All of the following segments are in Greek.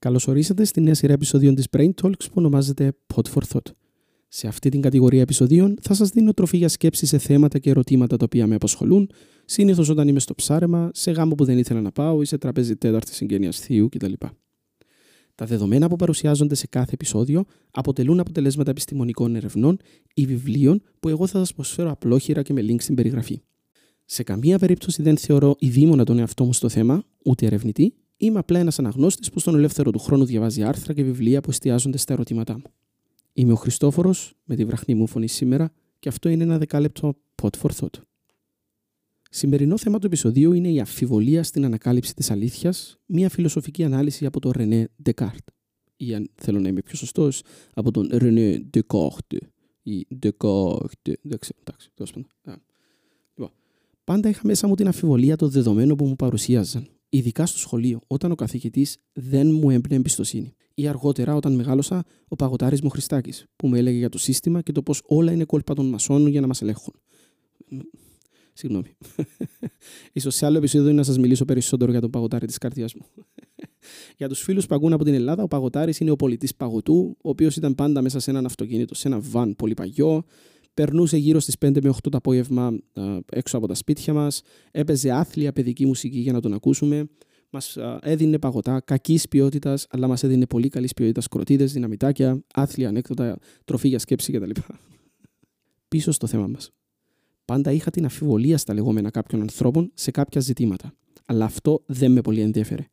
Καλώ ορίσατε στη νέα σειρά επεισοδίων της Brain Talks που ονομάζεται Pod for Thought. Σε αυτή την κατηγορία επεισοδίων θα σας δίνω τροφή για σκέψη σε θέματα και ερωτήματα τα οποία με απασχολούν, συνήθως όταν είμαι στο ψάρεμα, σε γάμο που δεν ήθελα να πάω ή σε τραπέζι τέταρτη συγγένειας θείου κτλ. Τα δεδομένα που παρουσιάζονται σε κάθε επεισόδιο αποτελούν αποτελέσματα επιστημονικών ερευνών ή βιβλίων που εγώ θα σας προσφέρω απλόχειρα και με link στην περιγραφή. Σε καμία περίπτωση δεν θεωρώ ειδήμονα τον εαυτό μου στο θέμα, ούτε ερευνητή, Είμαι απλά ένας αναγνώστης που στον ελεύθερο του χρόνου διαβάζει άρθρα και βιβλία που εστιάζονται στα ερωτήματά μου. Είμαι ο Χριστόφορος, με τη βραχνή μου φωνή σήμερα, και αυτό είναι ένα δεκάλεπτο pot for thought. Σημερινό θέμα του επεισοδίου είναι η αφιβολία στην ανακάλυψη της αλήθειας, μια φιλοσοφική ανάλυση από τον Ρενέ Descartes. Ή αν θέλω να είμαι πιο σωστός, από τον Ρενέ Descartes. Ή Descartes. Δεν ξέρω, εντάξει, τέλος πάντων. Λοιπόν, πάντα είχα μέσα μου την αφιβολία των δεδομένων που μου παρουσίαζαν ειδικά στο σχολείο, όταν ο καθηγητής δεν μου έμπνε εμπιστοσύνη. Ή αργότερα, όταν μεγάλωσα, ο παγωτάρης μου Χριστάκης, που μου έλεγε για το σύστημα και το πώς όλα είναι κόλπα των μασώνων για να μας ελέγχουν. Συγγνώμη. σω σε άλλο επεισόδιο να σας μιλήσω περισσότερο για τον παγωτάρι της καρδιάς μου. για τους φίλους που ακούν από την Ελλάδα, ο παγωτάρης είναι ο πολιτής παγωτού, ο οποίος ήταν πάντα μέσα σε έναν αυτοκίνητο, σε ένα βαν πολύ παγιό, περνούσε γύρω στις 5 με 8 το απόγευμα έξω από τα σπίτια μας, έπαιζε άθλια παιδική μουσική για να τον ακούσουμε, μας έδινε παγωτά κακής ποιότητας, αλλά μας έδινε πολύ καλής ποιότητας κροτίδες, δυναμητάκια, άθλια ανέκδοτα, τροφή για σκέψη κτλ. Πίσω στο θέμα μας. Πάντα είχα την αφιβολία στα λεγόμενα κάποιων ανθρώπων σε κάποια ζητήματα. Αλλά αυτό δεν με πολύ ενδιαφέρε.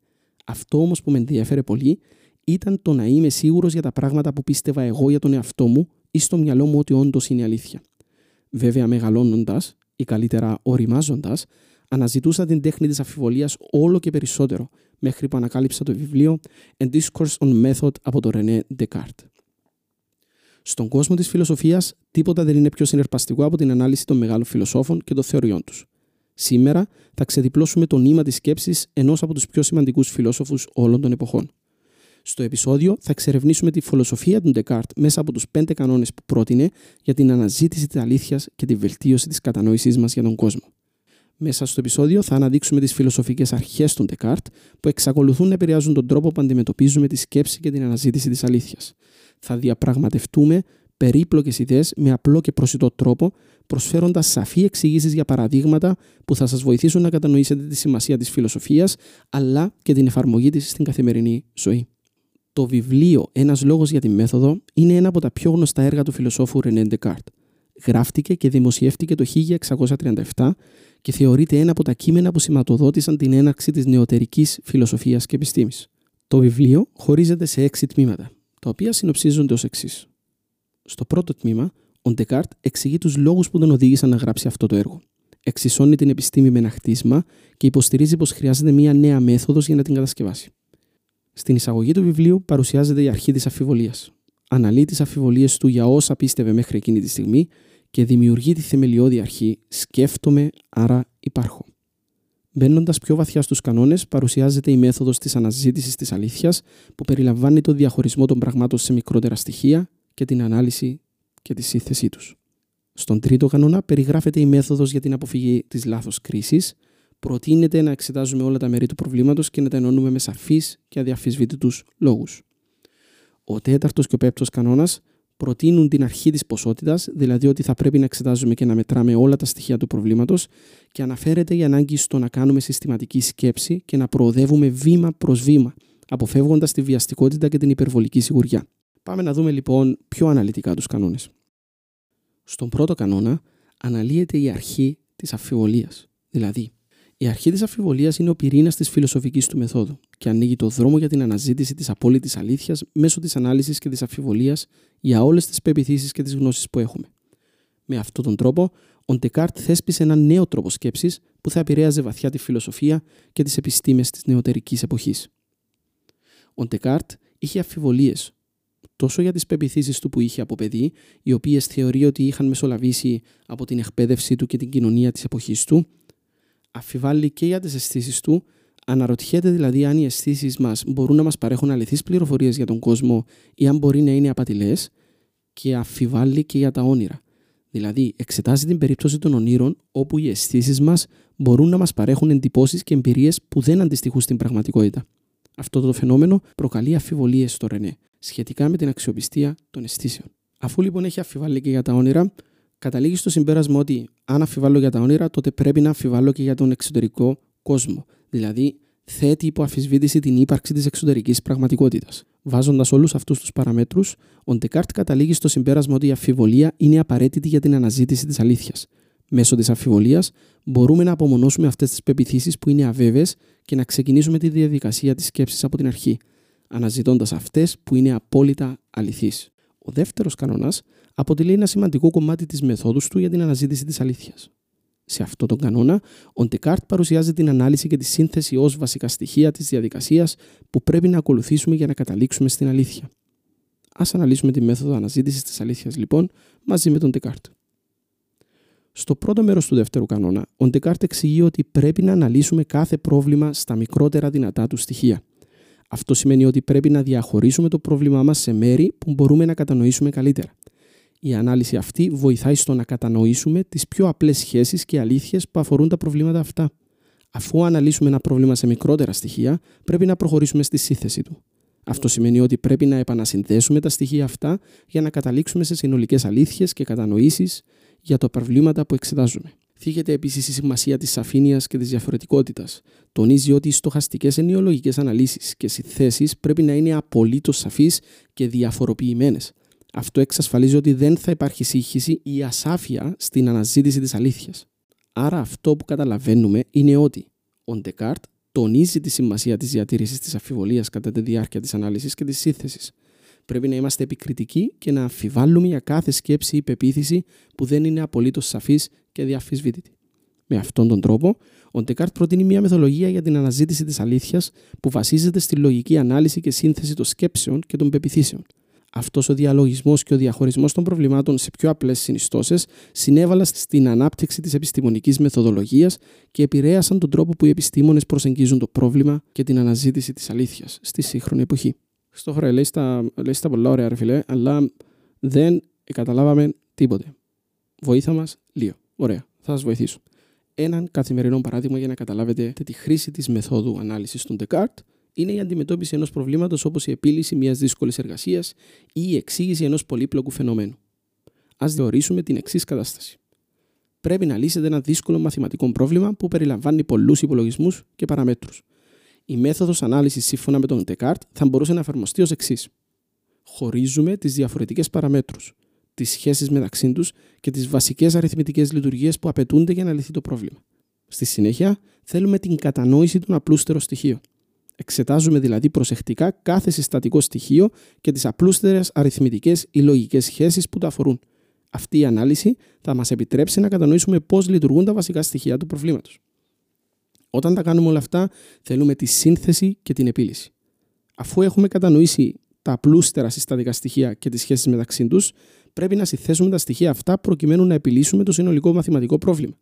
Αυτό όμως που με ενδιαφέρε πολύ ήταν το να είμαι σίγουρος για τα πράγματα που πίστευα εγώ για τον εαυτό μου ή στο μυαλό μου ότι όντως είναι αλήθεια. Βέβαια, μεγαλώνοντας ή καλύτερα οριμάζοντας, αναζητούσα την τέχνη της αφιβολία όλο και περισσότερο, μέχρι που ανακάλυψα το βιβλίο A Discourse on Method από τον René Descartes. Στον κόσμο της φιλοσοφίας, τίποτα δεν είναι πιο συνερπαστικό από την ανάλυση των μεγάλων φιλοσόφων και των θεωριών τους. Σήμερα θα ξεδιπλώσουμε το νήμα της σκέψης ενός από τους πιο σημαντικούς φιλόσοφους όλων των εποχών. Στο επεισόδιο θα εξερευνήσουμε τη φιλοσοφία του Ντεκάρτ μέσα από τους πέντε κανόνες που πρότεινε για την αναζήτηση της αλήθειας και τη βελτίωση της κατανόησής μας για τον κόσμο. Μέσα στο επεισόδιο θα αναδείξουμε τις φιλοσοφικές αρχές του Ντεκάρτ που εξακολουθούν να επηρεάζουν τον τρόπο που αντιμετωπίζουμε τη σκέψη και την αναζήτηση της αλήθειας. Θα διαπραγματευτούμε περίπλοκες ιδέες με απλό και προσιτό τρόπο, προσφέροντας σαφείς εξηγήσεις και παραδείγματα που θα σας βοηθήσουν να κατανοήσετε τη σημασία της φιλοσοφίας αλλά και την εφαρμογή της στην καθημερινή ζωή. Το βιβλίο Ένας λόγος για τη μέθοδο είναι ένα από τα πιο γνωστά έργα του φιλοσόφου Ρενέ Ντεκάρτ. Γράφτηκε και δημοσιεύτηκε το 1637 και θεωρείται ένα από τα κείμενα που σηματοδότησαν την έναρξη της νεωτερικής φιλοσοφίας και επιστήμης. Το βιβλίο χωρίζεται σε έξι τμήματα, τα οποία συνοψίζονται ως εξής. Στο πρώτο τμήμα, ο Ντεκάρτ εξηγεί τους λόγους που τον οδήγησαν να γράψει αυτό το έργο. Εξισώνει την επιστήμη με ένα χτίσμα και υποστηρίζει πως χρειάζεται μια νέα μέθοδος για να την κατασκευάσει. Στην εισαγωγή του βιβλίου παρουσιάζεται η αρχή της αφιβολίας. Αναλύει τις αφιβολίες του για όσα πίστευε μέχρι εκείνη τη στιγμή και δημιουργεί τη θεμελιώδη αρχή Σκέφτομαι, άρα υπάρχω. Μπαίνοντας πιο βαθιά στους κανόνες, παρουσιάζεται η μέθοδος της αναζήτησης της αλήθειας, που περιλαμβάνει το διαχωρισμό των πραγμάτων σε μικρότερα στοιχεία και την ανάλυση και τη σύνθεσή τους. Στον τρίτο κανόνα περιγράφεται η μέθοδος για την αποφυγή της λάθος κρίσης, προτείνεται να εξετάζουμε όλα τα μέρη του προβλήματος και να τα ενώνουμε με σαφείς και αδιαφυσβήτητου λόγους. Ο τέταρτος και ο πέμπτο κανόνας προτείνουν την αρχή της ποσότητας, δηλαδή ότι θα πρέπει να εξετάζουμε και να μετράμε όλα τα στοιχεία του προβλήματος και αναφέρεται η ανάγκη στο να κάνουμε συστηματική σκέψη και να προοδεύουμε βήμα προς βήμα, αποφεύγοντας τη βιαστικότητα και την υπερβολική σιγουριά. Πάμε να δούμε λοιπόν πιο αναλυτικά τους κανόνες. Στον πρώτο κανόνα αναλύεται η αρχή της αφιβολίας, δηλαδή η αρχή της αφιβολία είναι ο πυρήνας της φιλοσοφικής του μεθόδου και ανοίγει το δρόμο για την αναζήτηση της απόλυτης αλήθειας μέσω της ανάλυσης και της αφιβολία για όλες τις πεπιθήσει και τις γνώσεις που έχουμε. Με αυτόν τον τρόπο, ο Ντεκάρτ θέσπισε ένα νέο τρόπο σκέψης που θα επηρέαζε βαθιά τη φιλοσοφία και τις επιστήμες της νεωτερικής εποχής. Ο Ντεκάρτ είχε αφιβολίε τόσο για τις πεπιθήσει του που είχε από παιδί, οι οποίες θεωρεί ότι είχαν μεσολαβήσει από την εκπαίδευσή του και την κοινωνία της εποχής του, αφιβάλλει και για τις αισθήσεις του, αναρωτιέται δηλαδή αν οι αισθήσεις μας μπορούν να μας παρέχουν αληθείς πληροφορίες για τον κόσμο ή αν μπορεί να είναι απατηλές, και αφιβάλλει και για τα όνειρα. Δηλαδή, εξετάζει την περίπτωση των ονείρων όπου οι αισθήσεις μας μπορούν να μας παρέχουν εντυπώσεις και εμπειρίες που δεν αντιστοιχούν στην πραγματικότητα. Αυτό το φαινόμενο προκαλεί αφιβολίες στο Ρενέ σχετικά με την αξιοπιστία των αισθήσεων. Αφού λοιπόν έχει αφιβάλλει και για τα όνειρα, καταλήγει στο συμπέρασμα ότι αν αφιβάλλω για τα όνειρα, τότε πρέπει να αφιβάλλω και για τον εξωτερικό κόσμο. Δηλαδή, θέτει υπό αφισβήτηση την ύπαρξη της εξωτερικής πραγματικότητας. Βάζοντας όλους αυτούς τους παραμέτρους, ο Ντεκάρτ καταλήγει στο συμπέρασμα ότι η αφιβολία είναι απαραίτητη για την αναζήτηση της αλήθειας. Μέσω της αφιβολίας μπορούμε να απομονώσουμε αυτές τις πεπιθήσεις που είναι αβέβαιες και να ξεκινήσουμε τη διαδικασία της σκέψης από την αρχή, αναζητώντας αυτές που είναι απόλυτα αληθείς. Ο δεύτερος κανόνας αποτελεί ένα σημαντικό κομμάτι της μεθόδου του για την αναζήτηση της αλήθειας. Σε αυτό τον κανόνα, ο Ντεκάρτ παρουσιάζει την ανάλυση και τη σύνθεση ως βασικά στοιχεία της διαδικασίας που πρέπει να ακολουθήσουμε για να καταλήξουμε στην αλήθεια. Α αναλύσουμε τη μέθοδο αναζήτησης της αλήθειας, λοιπόν, μαζί με τον Ντεκάρτ. Στο πρώτο μέρος του δεύτερου κανόνα, ο Ντεκάρτ εξηγεί ότι πρέπει να αναλύσουμε κάθε πρόβλημα στα μικρότερα δυνατά του στοιχεία. Αυτό σημαίνει ότι πρέπει να διαχωρίσουμε το πρόβλημά μας σε μέρη που μπορούμε να κατανοήσουμε καλύτερα. Η ανάλυση αυτή βοηθάει στο να κατανοήσουμε τις πιο απλές σχέσεις και αλήθειες που αφορούν τα προβλήματα αυτά. Αφού αναλύσουμε ένα πρόβλημα σε μικρότερα στοιχεία, πρέπει να προχωρήσουμε στη σύνθεση του. Αυτό σημαίνει ότι πρέπει να επανασυνδέσουμε τα στοιχεία αυτά για να καταλήξουμε σε συνολικές αλήθειες και κατανοήσεις για τα προβλήματα που εξετάζουμε. Θίγεται επίσης η σημασία της αφήνεια και της διαφορετικότητας. Τονίζει ότι οι στοχαστικές ενοιολογικές αναλύσεις και συνθέσεις πρέπει να είναι απολύτως σαφείς και διαφοροποιημένες. Αυτό εξασφαλίζει ότι δεν θα υπάρχει σύγχυση ή ασάφεια στην αναζήτηση της αλήθειας. Άρα, αυτό που καταλαβαίνουμε είναι ότι ο Ντεκάρτ τονίζει τη σημασία της διατήρησης της αμφιβολίας κατά τη διάρκεια της ανάλυσης και της σύνθεσης. Πρέπει να είμαστε επικριτικοί και να αμφιβάλλουμε για κάθε σκέψη ή πεποίθηση που δεν είναι απολύτως σαφής και αδιαμφισβήτητη. Με αυτόν τον τρόπο, ο Ντεκάρτ προτείνει μια μεθοδολογία για την αναζήτηση της αλήθειας που βασίζεται στη λογική ανάλυση και σύνθεση των σκέψεων και των πεποιθήσεων. Αυτός ο διαλογισμός και ο διαχωρισμός των προβλημάτων σε πιο απλές συνιστώσεις συνέβαλαν στην ανάπτυξη της επιστημονικής μεθοδολογίας και επηρέασαν τον τρόπο που οι επιστήμονες προσεγγίζουν το πρόβλημα και την αναζήτηση της αλήθειας στη σύγχρονη εποχή. Στο λέει στα, λέει στα πολλά ωραία, ρε φιλέ, αλλά δεν καταλάβαμε τίποτε. Βοήθα μας λίγο. Ωραία, θα σας βοηθήσω. Έναν καθημερινό παράδειγμα για να καταλάβετε τη χρήση της μεθόδου ανάλυσης του Descartes είναι η αντιμετώπιση ενός προβλήματος όπως η επίλυση μιας δύσκολης εργασίας ή η εξήγηση ενός πολύπλοκου φαινομένου. Α θεωρήσουμε την εξής κατάσταση. Πρέπει να λύσετε ένα δύσκολο μαθηματικό πρόβλημα που περιλαμβάνει πολλούς υπολογισμούς και παραμέτρους. Η μέθοδος ανάλυσης σύμφωνα με τον Descartes θα μπορούσε να εφαρμοστεί ως εξής. Χωρίζουμε τις διαφορετικές παραμέτρους, τις σχέσεις μεταξύ τους και τις βασικές αριθμητικές λειτουργίες που απαιτούνται για να λυθεί το πρόβλημα. Στη συνέχεια, θέλουμε την κατανόηση των απλούστερων στοιχείων. Εξετάζουμε δηλαδή προσεκτικά κάθε συστατικό στοιχείο και τις απλούστερες αριθμητικές ή λογικές σχέσεις που το αφορούν. Αυτή η ανάλυση θα μας επιτρέψει να κατανοήσουμε πώς λειτουργούν τα βασικά στοιχεία του προβλήματος. Όταν τα κάνουμε όλα αυτά, θέλουμε τη σύνθεση και την επίλυση. Αφού έχουμε κατανοήσει τα απλούστερα συστατικά στοιχεία και τις σχέσεις μεταξύ τους, πρέπει να συθέσουμε τα στοιχεία αυτά προκειμένου να επιλύσουμε το συνολικό μαθηματικό πρόβλημα.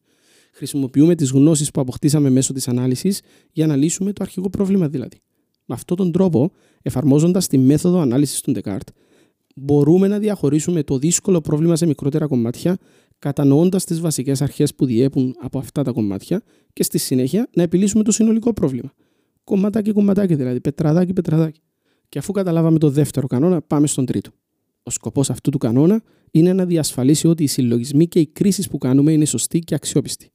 Χρησιμοποιούμε τις γνώσεις που αποκτήσαμε μέσω της ανάλυσης για να λύσουμε το αρχικό πρόβλημα δηλαδή. Με αυτόν τον τρόπο, εφαρμόζοντας τη μέθοδο ανάλυσης του Descartes, μπορούμε να διαχωρίσουμε το δύσκολο πρόβλημα σε μικρότερα κομμάτια, κατανοώντας τις βασικές αρχές που διέπουν από αυτά τα κομμάτια και στη συνέχεια να επιλύσουμε το συνολικό πρόβλημα. Κομματάκι, κομματάκι δηλαδή, πετραδάκι, πετραδάκι. Και αφού καταλάβαμε το δεύτερο κανόνα, πάμε στον τρίτο. Ο σκοπός αυτού του κανόνα είναι να διασφαλίσει ότι οι συλλογισμοί και οι κρίσεις που κάνουμε είναι σωστοί και αξιόπιστοι.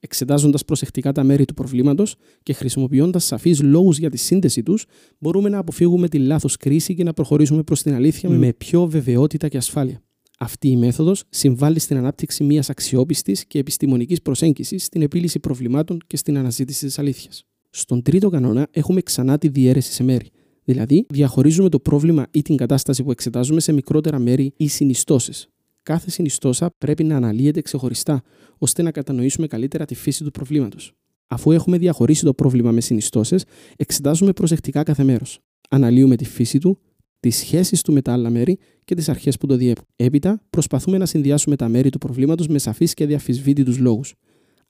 Εξετάζοντας προσεκτικά τα μέρη του προβλήματος και χρησιμοποιώντας σαφείς λόγους για τη σύνδεση τους, μπορούμε να αποφύγουμε τη λάθος κρίση και να προχωρήσουμε προς την αλήθεια με πιο βεβαιότητα και ασφάλεια. Αυτή η μέθοδος συμβάλλει στην ανάπτυξη μιας αξιόπιστης και επιστημονικής προσέγγισης στην επίλυση προβλημάτων και στην αναζήτηση της αλήθειας. Στον τρίτο κανόνα έχουμε ξανά τη διαίρεση σε μέρη. Δηλαδή, διαχωρίζουμε το πρόβλημα ή την κατάσταση που εξετάζουμε σε μικρότερα μέρη ή συνιστώσεις. Κάθε συνιστόσα πρέπει να αναλύεται ξεχωριστά, ώστε να κατανοήσουμε καλύτερα τη φύση του προβλήματος. Αφού έχουμε διαχωρίσει το πρόβλημα με συνιστώσεις, εξετάζουμε προσεκτικά κάθε μέρος. Αναλύουμε τη φύση του, τις σχέσεις του με τα άλλα μέρη και τις αρχές που το διέπουν. Έπειτα, προσπαθούμε να συνδυάσουμε τα μέρη του προβλήματος με σαφεί και διαφυσβήτητους λόγους.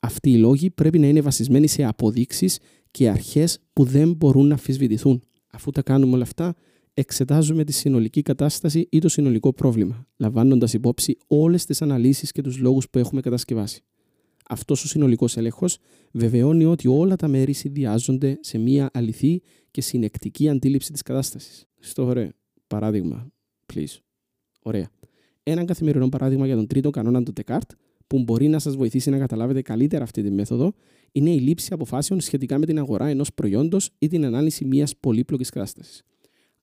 Αυτοί οι λόγοι πρέπει να είναι βασισμένοι σε αποδείξεις και αρχές που δεν μπορούν να αμφισβητηθούν. Αφού τα κάνουμε όλα αυτά, εξετάζουμε τη συνολική κατάσταση ή το συνολικό πρόβλημα, λαμβάνοντας υπόψη όλες τις αναλύσεις και τους λόγους που έχουμε κατασκευάσει. Αυτός ο συνολικός έλεγχος βεβαιώνει ότι όλα τα μέρη συνδυάζονται σε μία αληθή και συνεκτική αντίληψη της κατάστασης. Στο ωραίο. Παράδειγμα, please. Ωραία. Ένα καθημερινό παράδειγμα για τον τρίτο κανόνα του Τεκάρτ, που μπορεί να σας βοηθήσει να καταλάβετε καλύτερα αυτή τη μέθοδο, είναι η λήψη αποφάσεων σχετικά με την αγορά ενός προϊόντος ή την ανάλυση μιας πολύπλοκης κατάστασης.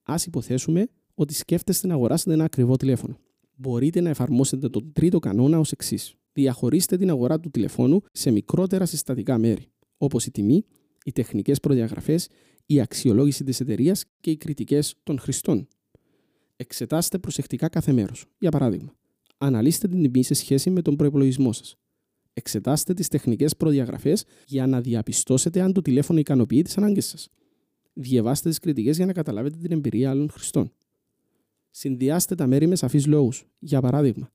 Α υποθέσουμε ότι σκέφτεστε να αγοράσετε ένα ακριβό τηλέφωνο. Μπορείτε να εφαρμόσετε τον τρίτο κανόνα ως εξής. Διαχωρίστε την αγορά του τηλεφώνου σε μικρότερα συστατικά μέρη, όπως η τιμή, οι τεχνικές προδιαγραφές, η αξιολόγηση της εταιρείας και οι κριτικές των χρηστών. Εξετάστε προσεκτικά κάθε μέρος. Για παράδειγμα, αναλύστε την τιμή σε σχέση με τον προπολογισμό σας. Εξετάστε τις τεχνικές προδιαγραφές για να διαπιστώσετε αν το τηλέφωνο ικανοποιεί τις ανάγκες σας. Διαβάστε τις κριτικές για να καταλάβετε την εμπειρία άλλων χρηστών. Συνδυάστε τα μέρη με σαφείς λόγους. Για παράδειγμα,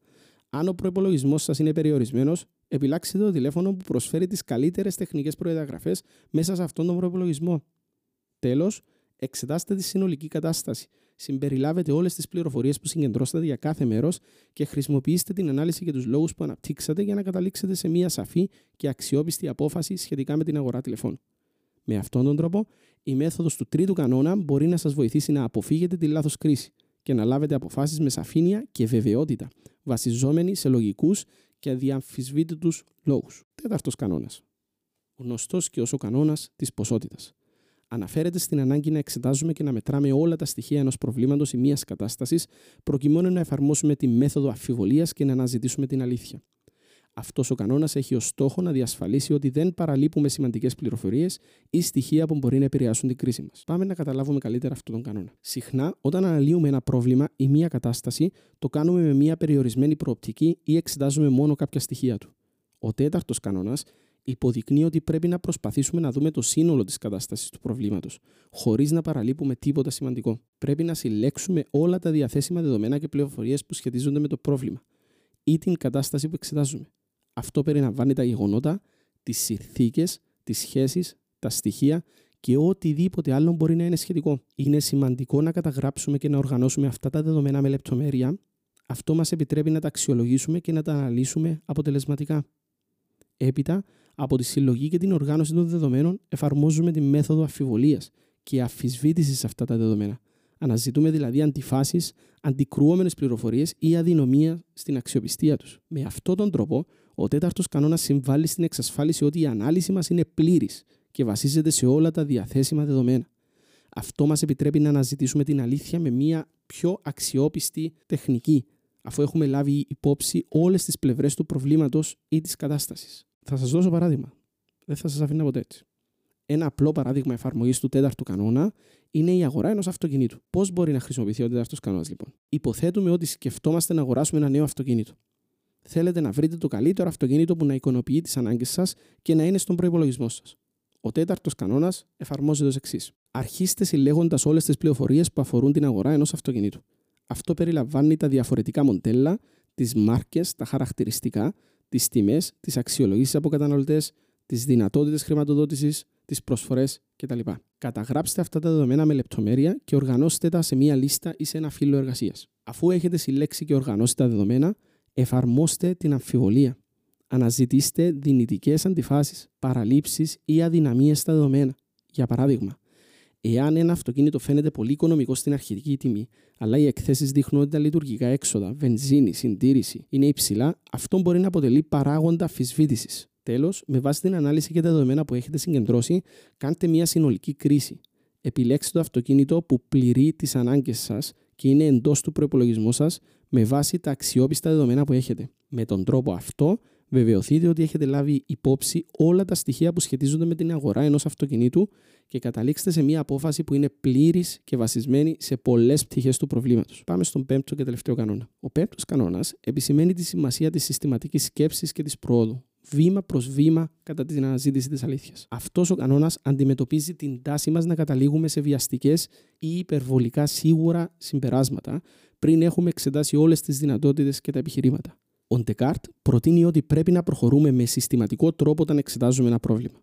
αν ο προπολογισμό σας είναι περιορισμένος, επιλάξτε το τηλέφωνο που προσφέρει τις καλύτερες τεχνικές προδιαγραφές μέσα σε αυτόν τον προπολογισμό. Τέλος, εξετάστε τη συνολική κατάσταση. Συμπεριλάβετε όλες τις πληροφορίες που συγκεντρώσατε για κάθε μέρος και χρησιμοποιήστε την ανάλυση και τους λόγους που αναπτύξατε για να καταλήξετε σε μια σαφή και αξιόπιστη απόφαση σχετικά με την αγορά τηλεφώνου. Με αυτόν τον τρόπο, η μέθοδος του τρίτου κανόνα μπορεί να σας βοηθήσει να αποφύγετε τη λάθος κρίση και να λάβετε αποφάσεις με σαφήνεια και βεβαιότητα, βασιζόμενοι σε λογικούς και αδιαμφισβήτητους λόγους. Τέταρτος κανόνας. Γνωστός και όσο κανόνας της ποσότητας αναφέρεται στην ανάγκη να εξετάζουμε και να μετράμε όλα τα στοιχεία ενός προβλήματος ή μιας κατάστασης, προκειμένου να εφαρμόσουμε τη μέθοδο αφιβολία και να αναζητήσουμε την αλήθεια. Αυτός ο κανόνας έχει ως στόχο να διασφαλίσει ότι δεν παραλείπουμε σημαντικές πληροφορίες ή στοιχεία που μπορεί να επηρεάσουν την κρίση μας. Πάμε να καταλάβουμε καλύτερα αυτόν τον κανόνα. Συχνά, όταν αναλύουμε ένα πρόβλημα ή μια κατάσταση, το κάνουμε με μια περιορισμένη προοπτική ή εξετάζουμε μόνο κάποια στοιχεία του. Ο τέταρτος κανόνας υποδεικνύει ότι πρέπει να προσπαθήσουμε να δούμε το σύνολο της κατάστασης του προβλήματος, χωρίς να παραλείπουμε τίποτα σημαντικό. Πρέπει να συλλέξουμε όλα τα διαθέσιμα δεδομένα και πληροφορίες που σχετίζονται με το πρόβλημα ή την κατάσταση που εξετάζουμε. Αυτό περιλαμβάνει τα γεγονότα, τις συνθήκες, τις σχέσεις, τα στοιχεία και οτιδήποτε άλλο μπορεί να είναι σχετικό. Είναι σημαντικό να καταγράψουμε και να οργανώσουμε αυτά τα δεδομένα με λεπτομέρεια. Αυτό μας επιτρέπει να τα αξιολογήσουμε και να τα αναλύσουμε αποτελεσματικά. Έπειτα, από τη συλλογή και την οργάνωση των δεδομένων, εφαρμόζουμε τη μέθοδο αφιβολία και αφισβήτηση σε αυτά τα δεδομένα. Αναζητούμε δηλαδή αντιφάσεις, αντικρουόμενες πληροφορίες ή αδυναμία στην αξιοπιστία τους. Με αυτόν τον τρόπο, ο τέταρτος κανόνας συμβάλλει στην εξασφάλιση ότι η ανάλυση μας είναι πλήρης και βασίζεται σε όλα τα διαθέσιμα δεδομένα. Αυτό μας επιτρέπει να αναζητήσουμε την αλήθεια με μια πιο αξιόπιστη τεχνική, αφού έχουμε λάβει υπόψη όλες τις πλευρές του προβλήματος ή της κατάστασης. Θα σας δώσω παράδειγμα. Δεν θα σας αφήνω ποτέ έτσι. Ένα απλό παράδειγμα εφαρμογής του τέταρτου κανόνα είναι η αγορά ενός αυτοκινήτου. Πώς μπορεί να χρησιμοποιηθεί ο τέταρτος κανόνας, λοιπόν; Υποθέτουμε ότι σκεφτόμαστε να αγοράσουμε ένα νέο αυτοκίνητο. Θέλετε να βρείτε το καλύτερο αυτοκίνητο που να ικανοποιεί τις ανάγκες σας και να είναι στον προπολογισμό σας. Ο τέταρτος κανόνας εφαρμόζεται ως εξής. Αρχίστε συλλέγοντας όλες τις πληροφορίες που αφορούν την αγορά ενός αυτοκινήτου. Αυτό περιλαμβάνει τα διαφορετικά μοντέλα, τις μάρκες, τα χαρακτηριστικά, τις τιμές, τις αξιολογήσεις από καταναλωτές, τις δυνατότητες χρηματοδότησης, τις προσφορές κτλ. Καταγράψτε αυτά τα δεδομένα με λεπτομέρεια και οργανώστε τα σε μία λίστα ή σε ένα φύλλο εργασίας. Αφού έχετε συλλέξει και οργανώσει τα δεδομένα, εφαρμόστε την αμφιβολία. Αναζητήστε δυνητικές αντιφάσεις, παραλήψεις ή αδυναμίες στα δεδομένα. Για παράδειγμα, εάν ένα αυτοκίνητο φαίνεται πολύ οικονομικό στην αρχική τιμή, αλλά οι εκθέσεις δείχνουν ότι τα λειτουργικά έξοδα, βενζίνη, συντήρηση είναι υψηλά, αυτό μπορεί να αποτελεί παράγοντα αφισβήτησης. Τέλος, με βάση την ανάλυση και τα δεδομένα που έχετε συγκεντρώσει, κάντε μια συνολική κρίση. Επιλέξτε το αυτοκίνητο που πληρεί τις ανάγκες σας και είναι εντός του προπολογισμού σας με βάση τα αξιόπιστα δεδομένα που έχετε. Με τον τρόπο αυτό, βεβαιωθείτε ότι έχετε λάβει υπόψη όλα τα στοιχεία που σχετίζονται με την αγορά ενός αυτοκινήτου και καταλήξτε σε μια απόφαση που είναι πλήρης και βασισμένη σε πολλές πτυχές του προβλήματος. Πάμε στον πέμπτο και τελευταίο κανόνα. Ο πέμπτος κανόνας επισημαίνει τη σημασία της συστηματικής σκέψης και της πρόοδου βήμα προς βήμα κατά την αναζήτηση της αλήθειας. Αυτός ο κανόνας αντιμετωπίζει την τάση μας να καταλήγουμε σε βιαστικές ή υπερβολικά σίγουρα συμπεράσματα πριν έχουμε εξετάσει όλες τις δυνατότητες και τα επιχειρήματα. Ο Ντεκάρτ προτείνει ότι πρέπει να προχωρούμε με συστηματικό τρόπο όταν εξετάζουμε ένα πρόβλημα.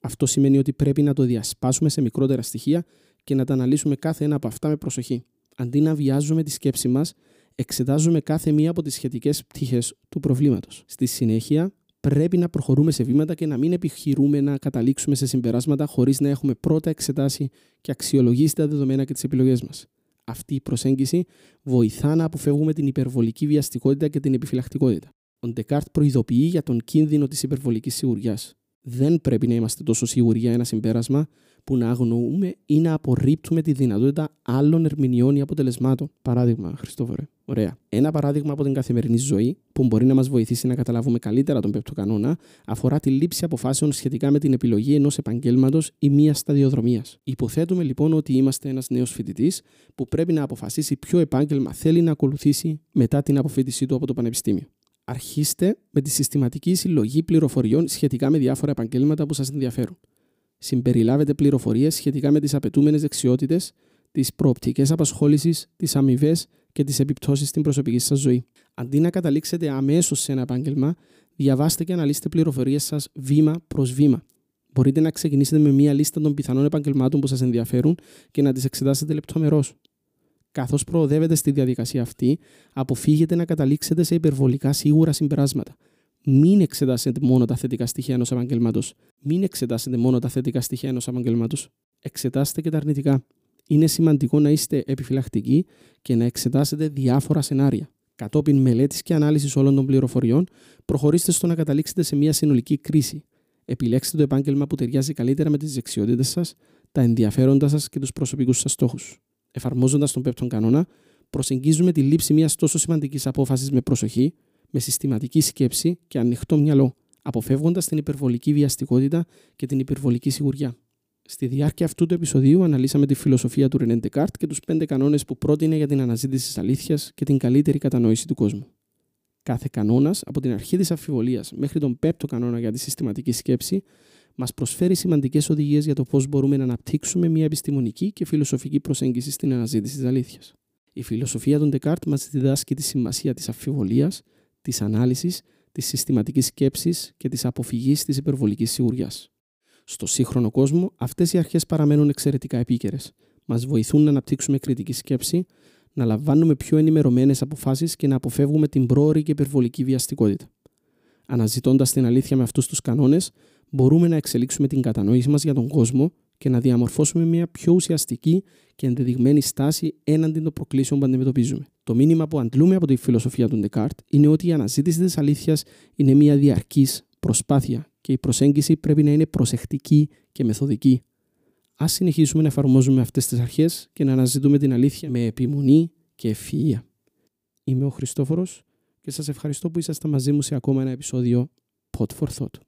Αυτό σημαίνει ότι πρέπει να το διασπάσουμε σε μικρότερα στοιχεία και να τα αναλύσουμε κάθε ένα από αυτά με προσοχή. Αντί να βιάζουμε τη σκέψη μας, εξετάζουμε κάθε μία από τις σχετικές πτυχές του προβλήματος. Στη συνέχεια, πρέπει να προχωρούμε σε βήματα και να μην επιχειρούμε να καταλήξουμε σε συμπεράσματα χωρίς να έχουμε πρώτα εξετάσει και αξιολογήσει τα δεδομένα και τις επιλογές μας. Αυτή η προσέγγιση βοηθά να αποφεύγουμε την υπερβολική βιαστικότητα και την επιφυλακτικότητα. Ο Ντεκάρτ προειδοποιεί για τον κίνδυνο της υπερβολικής σιγουριάς. Δεν πρέπει να είμαστε τόσο σίγουροι για ένα συμπέρασμα που να αγνοούμε ή να απορρίπτουμε τη δυνατότητα άλλων ερμηνεών ή αποτελεσμάτων. Παράδειγμα, Χριστόφορε. Ωραία. Ένα παράδειγμα από την καθημερινή ζωή που μπορεί να μας βοηθήσει να καταλάβουμε καλύτερα τον πέπτο κανόνα αφορά τη λήψη αποφάσεων σχετικά με την επιλογή ενός επαγγέλματος ή μιας σταδιοδρομίας. Υποθέτουμε λοιπόν ότι είμαστε ένας νέος φοιτητής που πρέπει να αποφασίσει ποιο επάγγελμα θέλει να ακολουθήσει μετά την αποφύτισή του από το Πανεπιστήμιο. Αρχίστε με τη συστηματική συλλογή πληροφοριών σχετικά με διάφορα επαγγέλματα που σας ενδιαφέρουν συμπεριλάβετε πληροφορίες σχετικά με τις απαιτούμενες δεξιότητες, τις προοπτικές απασχόλησης, τις αμοιβές και τις επιπτώσεις στην προσωπική σας ζωή. Αντί να καταλήξετε αμέσως σε ένα επάγγελμα, διαβάστε και αναλύστε πληροφορίες σας βήμα προς βήμα. Μπορείτε να ξεκινήσετε με μία λίστα των πιθανών επαγγελμάτων που σας ενδιαφέρουν και να τις εξετάσετε λεπτομερώς. Καθώς προοδεύετε στη διαδικασία αυτή, αποφύγετε να καταλήξετε σε υπερβολικά σίγουρα συμπεράσματα μην εξετάσετε μόνο τα θετικά στοιχεία ενός επαγγελμάτος. Μην εξετάσετε μόνο τα θετικά στοιχεία ενός επαγγελμάτο. Εξετάστε και τα αρνητικά. Είναι σημαντικό να είστε επιφυλακτικοί και να εξετάσετε διάφορα σενάρια. Κατόπιν μελέτης και ανάλυσης όλων των πληροφοριών, προχωρήστε στο να καταλήξετε σε μια συνολική κρίση. Επιλέξτε το επάγγελμα που ταιριάζει καλύτερα με τις δεξιότητες σας, τα ενδιαφέροντα σας και τους προσωπικούς σας στόχους. Εφαρμόζοντας τον πέπτον κανόνα, προσεγγίζουμε τη λήψη μιας τόσο σημαντικής απόφασης με προσοχή, με συστηματική σκέψη και ανοιχτό μυαλό, αποφεύγοντας την υπερβολική βιαστικότητα και την υπερβολική σιγουριά. Στη διάρκεια αυτού του επεισοδίου αναλύσαμε τη φιλοσοφία του Ρενέ Ντεκάρτ και τους πέντε κανόνες που πρότεινε για την αναζήτηση της αλήθειας και την καλύτερη κατανόηση του κόσμου. Κάθε κανόνας, από την αρχή της αμφιβολίας μέχρι τον πέπτο κανόνα για τη συστηματική σκέψη, μας προσφέρει σημαντικές οδηγίες για το πώς μπορούμε να αναπτύξουμε μια επιστημονική και φιλοσοφική προσέγγιση στην αναζήτηση της αλήθειας. Η φιλοσοφία των Ντεκάρτ μας διδάσκει τη σημασία της αμφιβολίας, της ανάλυσης, της συστηματικής σκέψης και της αποφυγής της υπερβολικής σιγουριάς. Στο σύγχρονο κόσμο, αυτές οι αρχές παραμένουν εξαιρετικά επίκαιρες. Μας βοηθούν να αναπτύξουμε κριτική σκέψη, να λαμβάνουμε πιο ενημερωμένες αποφάσεις και να αποφεύγουμε την πρόορη και υπερβολική βιαστικότητα. Αναζητώντας την αλήθεια με αυτούς τους κανόνες, μπορούμε να εξελίξουμε την κατανόηση μας για τον κόσμο και να διαμορφώσουμε μια πιο ουσιαστική και ενδεδειγμένη στάση έναντι των προκλήσεων που αντιμετωπίζουμε. Το μήνυμα που αντλούμε από τη φιλοσοφία του Ντεκάρτ είναι ότι η αναζήτηση της αλήθειας είναι μια διαρκής προσπάθεια και η προσέγγιση πρέπει να είναι προσεκτική και μεθοδική. Α συνεχίσουμε να εφαρμόζουμε αυτές τις αρχές και να αναζητούμε την αλήθεια με επιμονή και ευφυα. Είμαι ο Χριστόφορος και σας ευχαριστώ που είσαστε μαζί μου σε ακόμα ένα επεισόδιο Pot for Thought.